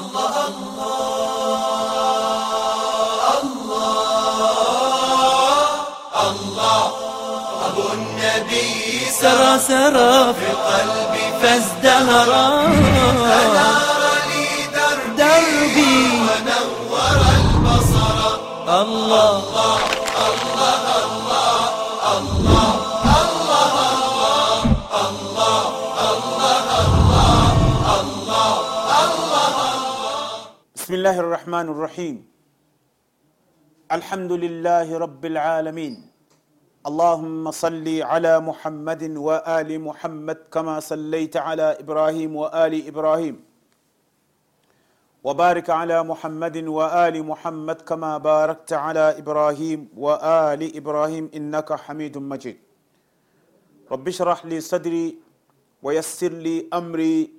الله. الله الله أبو النبي سرى سرى في قلبي فازدهر فنار لي دربي, دربي ونور البصر الله, الله بسم الله الرحمن الرحيم. الحمد لله رب العالمين. اللهم صل على محمد وآل محمد كما صليت على إبراهيم وآل إبراهيم. وبارك على محمد وآل محمد كما باركت على إبراهيم وآل إبراهيم إنك حميد مجيد. رب اشرح لي صدري ويسر لي أمري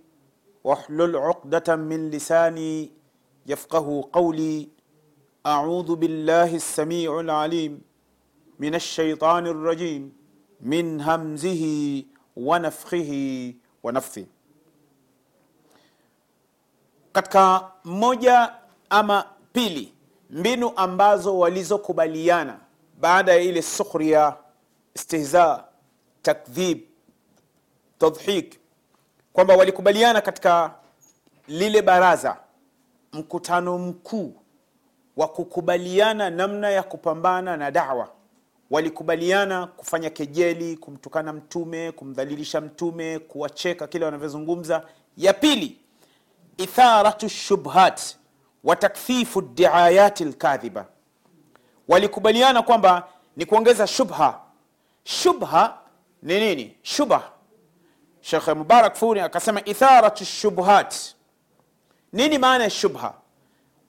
واحلل عقدة من لساني يفقه قولي أعوذ بالله السميع العليم من الشيطان الرجيم من همزه ونفخه ونفثه katika moja ama pili mbinu ambazo walizokubaliana baada ya ile sukhria istihza takdhib tadhhik kwamba walikubaliana katika lile baraza mkutano mkuu wa kukubaliana namna ya kupambana na dawa. Walikubaliana kufanya kejeli kumtukana mtume kumdhalilisha mtume kuwacheka kile wanavyozungumza. Ya pili itharatu shubhat wa takthifu diayati lkadhiba. Walikubaliana kwamba ni kuongeza shubha. Shubha ni nini? Shubha. Shekhe mubarak furi akasema itharatu shubhat nini maana ya shubha?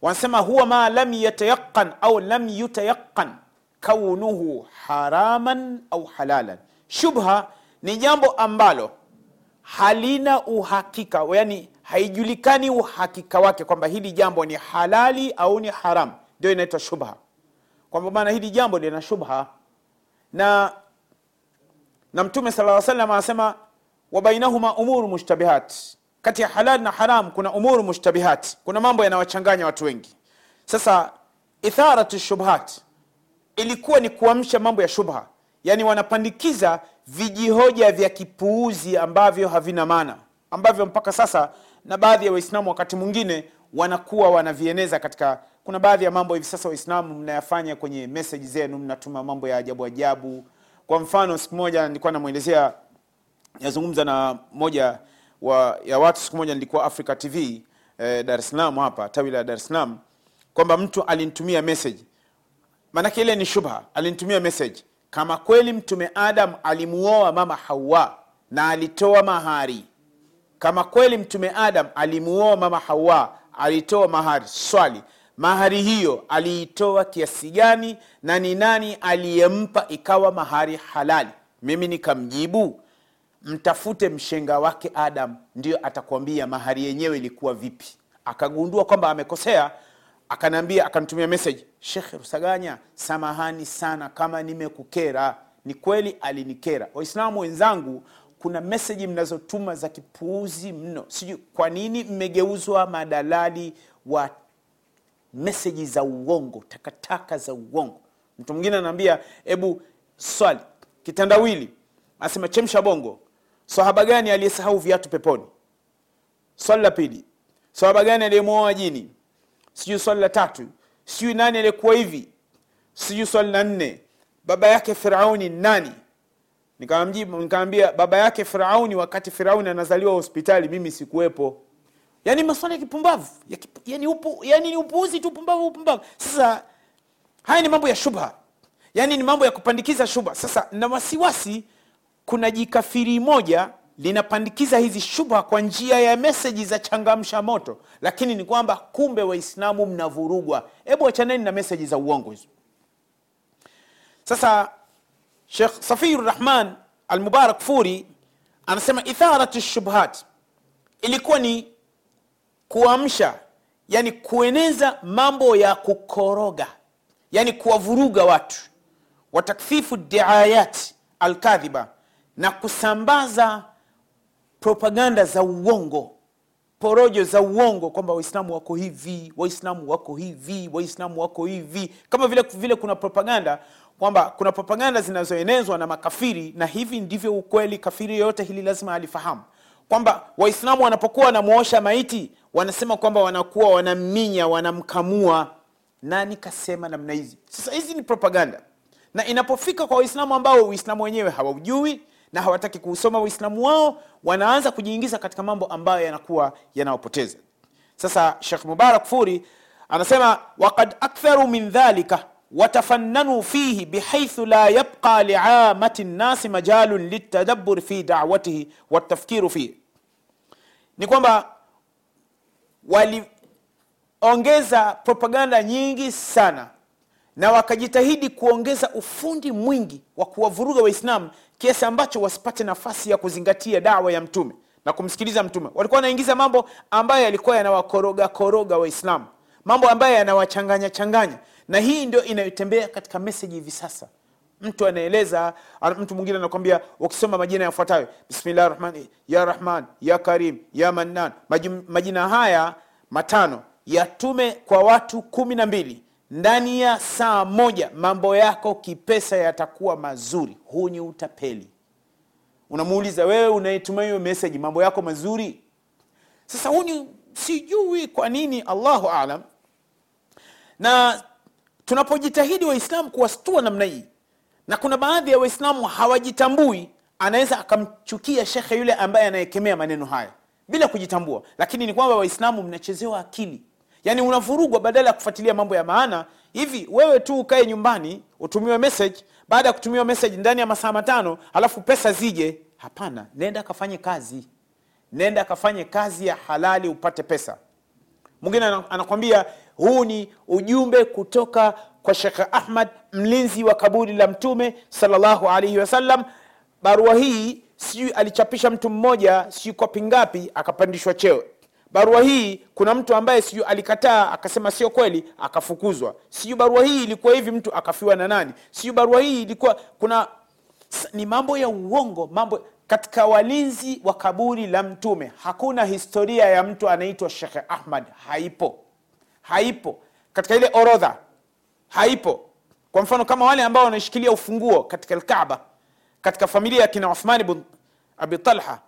Wanasema huwa ma lam yatayaqan au lam yutayaqan kaunuhu haraman au halalan. Shubha ni jambo ambalo halina uhakika yani haijulikani uhakika wake kwamba hili jambo ni halali au ni haram. Ndio inaitwa shubha. Kwamba maana hili jambo lina shubha. Na na mtume sala salam anasema wabainahuma umuru mushtabihat kati ya halal na haram kuna umuru mushtabihat. Kuna mambo yanawachanganya watu wengi. Sasa itharatu shubhat. Ilikuwa ni kuamsha mambo ya shubha. Yaani wanapandikiza vijihoja vya kipuuzi ambavyo havina maana. Ambavyo mpaka sasa na baadhi ya waislamu wakati mwingine wanakuwa wanavieneza katika kuna baadhi ya mambo hivi sasa waislamu mnayafanya kwenye meseji zenu mnatuma mambo ya ajabu ajabu. Kwa mfano siku moja nilikuwa namwelezea nazungumza na moja wa, ya watu siku moja nilikuwa africa tv eh, dar es salaam hapa tawi la dar es salaam kwamba mtu alinitumia message. Maanake ile ni shubha alinitumia message. Kama kweli mtume adam alimuoa mama hawa na alitoa mahari. Kama kweli mtume adam alimuoa mama hawa alitoa mahari. Swali mahari hiyo aliitoa kiasi gani na ni nani aliyempa ikawa mahari halali? Mimi nikamjibu mtafute mshenga wake adam ndio atakwambia mahari yenyewe ilikuwa vipi. Akagundua kwamba amekosea akanambia, akanitumia message shekhe rusaganya samahani sana kama nimekukera. Ni kweli alinikera. Waislamu wenzangu kuna meseji mnazotuma za kipuuzi mno. Sijui kwa nini mmegeuzwa madalali wa meseji za uongo takataka za uongo. Mtu mwingine anaambia hebu swali kitandawili. Anasema chemsha bongo sahaba gani aliyesahau viatu peponi? Swali la pili. Sahaba gani aliyemwoa jini? Sijui swali la tatu. Sijui nani aliyekuwa hivi? Sijui swali la nne. Baba yake firauni nani? Nikaambia baba yake firauni wakati firauni anazaliwa hospitali mimi sikuwepo. Yaani maswala ya kipumbavu ya yani, upu, yani ni upuuzi tu pumbavu upumbavu. Sasa haya ni mambo ya shubha. Yaani ni mambo ya kupandikiza shubha. Sasa na wasiwasi kuna jikafiri moja linapandikiza hizi shubha kwa njia ya meseji za changamsha moto lakini ni kwamba kumbe waislamu mnavurugwa. Hebu achaneni na meseji za uongo hizo. Sasa shekh safiur rahman almubarak furi anasema itharatu shubhat ilikuwa ni kuamsha yani kueneza mambo ya kukoroga yani kuwavuruga watu. Watakfifu diayat alkadhiba na kusambaza propaganda za uongo porojo za uongo kwamba waislamu wako hivi waislamu wako hivi waislamu wako hivi. Kama vile vile kuna propaganda kwamba kuna propaganda zinazoenezwa na makafiri na hivi ndivyo ukweli kafiri yoyote hili lazima alifahamu. Kwamba waislamu wanapokuwa wanamwosha maiti wanasema kwamba wanakuwa wanamminya wanamkamua. Nani kasema namna hizi? Sasa hizi ni propaganda. Na inapofika kwa waislamu ambao uislamu wenyewe hawaujui na hawataki kuusoma uislamu wao wanaanza kujiingiza katika mambo ambayo yanakuwa yanawapoteza. Sasa shekh mubarak furi anasema wakad aktharu min dhalika watafannanu fihi bihaithu la yabqa liamati nnasi majalun litadabbur fi dawatihi watafkiru fihi ni kwamba waliongeza propaganda nyingi sana na wakajitahidi kuongeza ufundi mwingi wa kuwavuruga waislamu kiasi ambacho wasipate nafasi ya kuzingatia dawa ya mtume na kumsikiliza mtume. Walikuwa wanaingiza mambo ambayo yalikuwa yanawakoroga koroga waislamu mambo ambayo yanawachanganya changanya. Na hii ndio inayotembea katika meseji hivi sasa. Mtu anaeleza mtu mwingine anakwambia ukisoma majina yafuatayo bismillahi rahmani ya rahman ya karim ya mannan. Majina haya matano yatume kwa watu kumi na mbili ndani ya saa moja mambo yako kipesa yatakuwa mazuri. Huu ni utapeli. Unamuuliza wewe unayetuma hiyo meseji mambo yako mazuri? Sasa huu ni sijui kwa nini allahu alam na tunapojitahidi waislamu kuwastua namna hii na kuna baadhi ya waislamu hawajitambui anaweza akamchukia shekhe yule ambaye anayekemea maneno haya bila kujitambua. Lakini ni kwamba waislamu mnachezewa akili yaani unavurugwa badala ya kufuatilia mambo ya maana. Hivi wewe tu ukae nyumbani utumiwe message. Baada ya kutumiwa message ndani ya masaa matano alafu pesa zije. Hapana nenda kafanye kazi. Nenda kafanye kazi ya halali upate pesa. Mwingine anakwambia huu ni ujumbe kutoka kwa shekhe ahmad mlinzi wa kaburi la mtume salllahu alaihi wasallam barua hii sijui alichapisha mtu mmoja sijui kopi ngapi akapandishwa cheo barua hii kuna mtu ambaye sijui alikataa akasema sio kweli akafukuzwa. Sijui barua hii ilikuwa hivi mtu akafiwa na nani. Sijui barua hii ilikuwa kuna ni mambo ya uongo mambo katika walinzi wa kaburi la mtume hakuna historia ya mtu anaitwa shekhe ahmad. Haipo. Haipo. Katika ile orodha haipo. Kwa mfano kama wale ambao wanashikilia ufunguo katika lkaba katika familia ya kina uthmani bn abi talha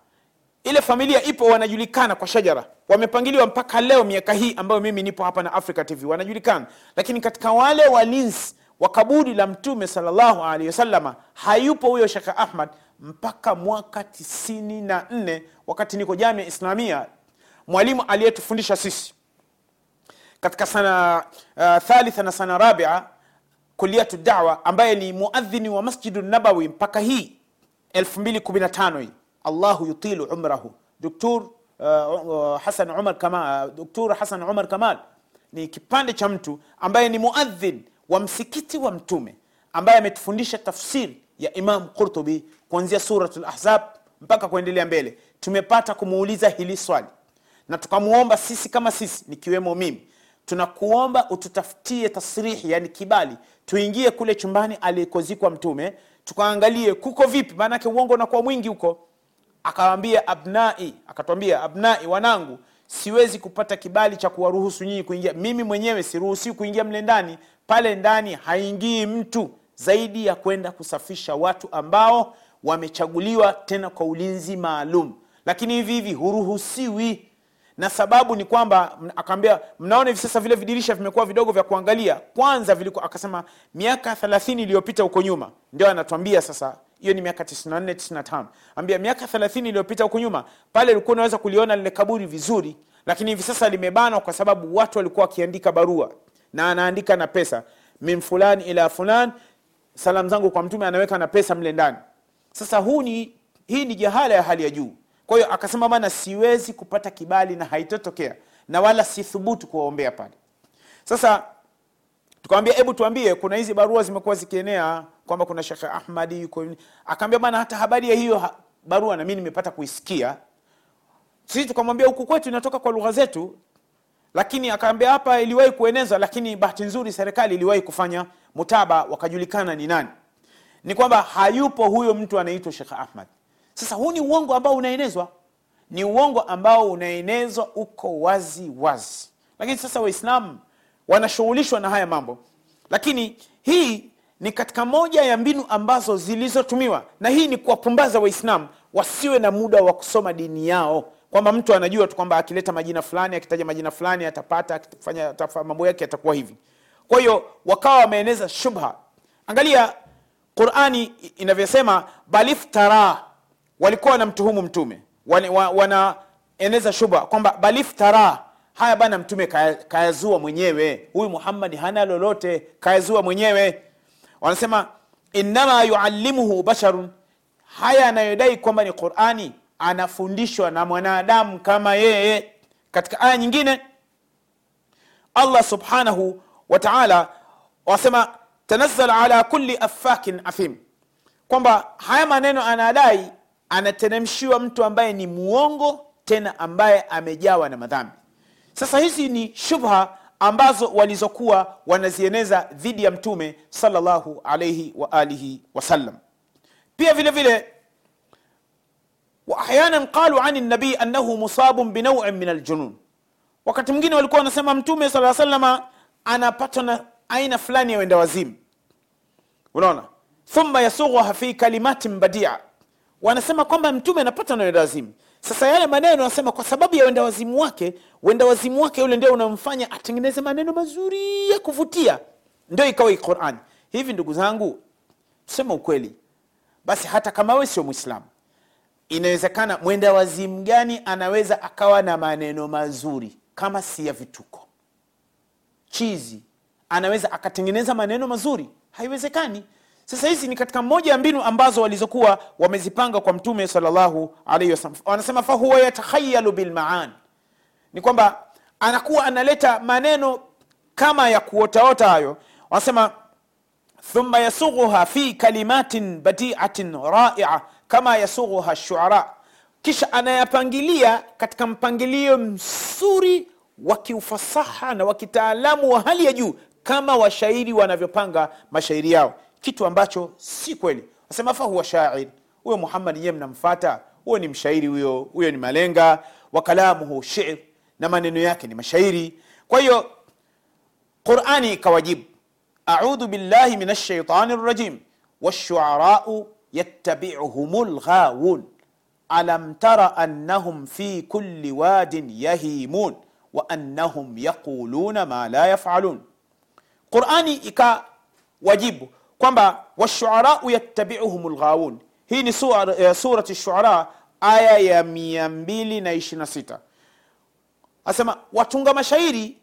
ile familia ipo wanajulikana kwa shajara. Wamepangiliwa mpaka leo miaka hii ambayo mimi nipo hapa na africa tv wanajulikana. Lakini katika wale walinzi wa kaburi la mtume salllahu alehi wasalama hayupo huyo shekhe ahmad mpaka mwaka tisini na nne wakati niko jamia islamia. Mwalimu aliyetufundisha sisi katika sana uh, thalitha na sana rabia kuliatu dawa ambaye ni muadhini wa masjidu nabawi mpaka hii 2015 hii allahu yutilu umrahu Dr. uh, uh, hasan umar kamal uh, doktor hasan umar kamal ni kipande cha mtu ambaye ni muadhin wa msikiti wa mtume ambaye ametufundisha tafsiri ya imam qurtubi kuanzia surat lahzab mpaka kuendelea mbele tumepata kumuuliza hili swali na tukamwomba sisi kama sisi nikiwemo mimi tunakuomba ututafutie tasrihi yani kibali tuingie kule chumbani alikozikwa mtume tukaangalie kuko vipi maanake uongo unakuwa mwingi huko akawambia abnai akatwambia abnai wanangu siwezi kupata kibali cha kuwaruhusu nyinyi kuingia. Mimi mwenyewe siruhusiwi kuingia mle ndani. Pale ndani haingii mtu zaidi ya kwenda kusafisha watu ambao wamechaguliwa tena kwa ulinzi maalum. Lakini hivi hivi huruhusiwi. Na sababu ni kwamba akaambia mnaona hivi sasa vile vidirisha vimekuwa vidogo vya kuangalia? Kwanza vilikuwa akasema miaka 30 iliyopita huko nyuma. Ndio anatuambia sasa hiyo ni miaka 94 95 ambia miaka 30 iliyopita huku nyuma pale ulikuwa unaweza kuliona lile kaburi vizuri lakini hivi sasa limebanwa kwa sababu watu walikuwa wakiandika barua na anaandika na pesa. Min fulani ila fulan salamu zangu kwa mtume anaweka na pesa mle ndani. Sasa huu ni hii ni jahala ya hali ya juu. Kwa hiyo akasema bana siwezi kupata kibali na haitotokea na wala sithubutu kuwaombea pale. Sasa tukawambia hebu tuambie kuna hizi barua zimekuwa zikienea kwamba kuna shekhe ahmadi yuko hivi." akaambia bana hata habari ya hiyo barua na mimi nimepata kuisikia. Sisi tukamwambia huku kwetu inatoka kwa lugha zetu. Lakini akaambia hapa iliwahi kuenezwa lakini bahati nzuri serikali iliwahi kufanya mutaba wakajulikana ni nani. Ni kwamba hayupo huyo mtu anaitwa shekh ahmad. Sasa huu ni uongo ambao unaenezwa. Ni uongo ambao unaenezwa uko wazi wazi. Lakini sasa waislamu wanashughulishwa na haya mambo. Lakini hii ni katika moja ya mbinu ambazo zilizotumiwa na hii ni kuwapumbaza waislamu wasiwe na muda wa kusoma dini yao. Kwamba mtu anajua tu kwamba akileta majina fulani akitaja majina fulani atapata akifanya mambo yake atakuwa hivi. Kwa hiyo wakawa wameeneza shubha. Angalia qurani inavyosema baliftara walikuwa wanamtuhumu mtume. Wanaeneza shubha kwamba baliftara haya bana mtume kayazua mwenyewe. Huyu muhammadi hana lolote kayazua mwenyewe wanasema innama yuallimuhu basharun. Haya anayodai kwamba ni qurani anafundishwa na mwanadamu kama yeye. Katika aya nyingine allah subhanahu wa taala wasema tanazzal ala kulli afakin athim. Kwamba haya maneno anadai anateremshiwa mtu ambaye ni muongo tena ambaye amejawa na madhambi. Sasa hizi ni shubha ambazo walizokuwa wanazieneza dhidi ya mtume sallallahu alaihi wa wasallam pia vile vile waahyana qalu ani nabii annahu musabun binauin min aljunun. Wakati mwingine walikuwa wanasema mtume sala salama anapatwa na aina fulani ya wenda wazimu. Unaona? Thumma yasughuha fi kalimatin badia. Wanasema kwamba mtume anapatwa na wenda wazimu sasa yale maneno anasema kwa sababu ya wenda wazimu wake wenda wazimu wake yule ndio unamfanya atengeneze maneno mazuri ya kuvutia. Ndio ikawa hii qurani hivi ndugu zangu tusema ukweli. Basi hata kama wewe sio mwislamu inawezekana mwenda wazimu gani anaweza akawa na maneno mazuri kama si ya vituko? Chizi. Anaweza akatengeneza maneno mazuri? Haiwezekani sasa hizi ni katika moja ya mbinu ambazo walizokuwa wamezipanga kwa mtume salllahu alaihi wasallam wanasema fahuwa yatakhayalu bilmaan ni kwamba anakuwa analeta maneno kama ya kuotaota hayo. Wanasema thumma yasughuha fi kalimatin badiatin raia kama yasughuha shuara. Kisha anayapangilia katika mpangilio mzuri wa kiufasaha na wa kitaalamu wa hali ya juu kama washairi wanavyopanga mashairi yao kitu ambacho si kweli. Wasema fahuwa shair? Huyo muhammad yeye mnamfata huyo ni mshairi huyo huyo ni malenga wa kalamuhu shir na maneno yake ni mashairi. Kwa hiyo qurani ikawajibu audhu billahi min alshaitani rajim washuarau yattabiuhum lghawun alam tara annahum fi kulli wadin yahimun wa annahum yaquluna ma la yafalun. Qurani ikawajibu kwamba washuarau yattabiuhum lghawun hii ni sura- eh, surati shuara aya ya 226 asema watunga mashairi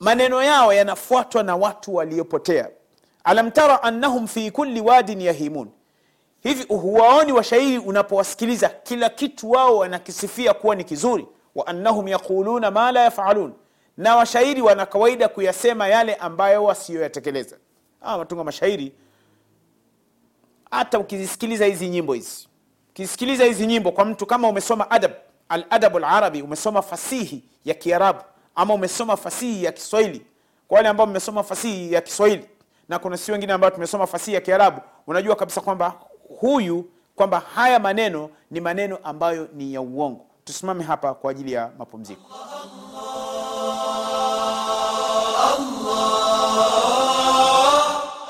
maneno yao yanafuatwa na watu waliopotea. Alam tara annahum fi kulli wadin yahimun. Hivi huwaoni washairi unapowasikiliza kila kitu wao wanakisifia kuwa ni kizuri? Wa annahum yaquluna ma la yafalun. Na washairi wana kawaida kuyasema yale ambayo wasiyoyatekeleza ah, watunga mashairi. Hata ukizisikiliza hizi nyimbo hizi ukizisikiliza hizi nyimbo kwa mtu kama umesoma adab aladabu larabi umesoma fasihi ya kiarabu ama umesoma fasihi ya kiswahili kwa wale ambao mmesoma fasihi ya kiswahili na kuna si wengine ambao tumesoma fasihi ya kiarabu unajua kabisa kwamba huyu kwamba haya maneno ni maneno ambayo ni ya uongo. Tusimame hapa kwa ajili ya mapumziko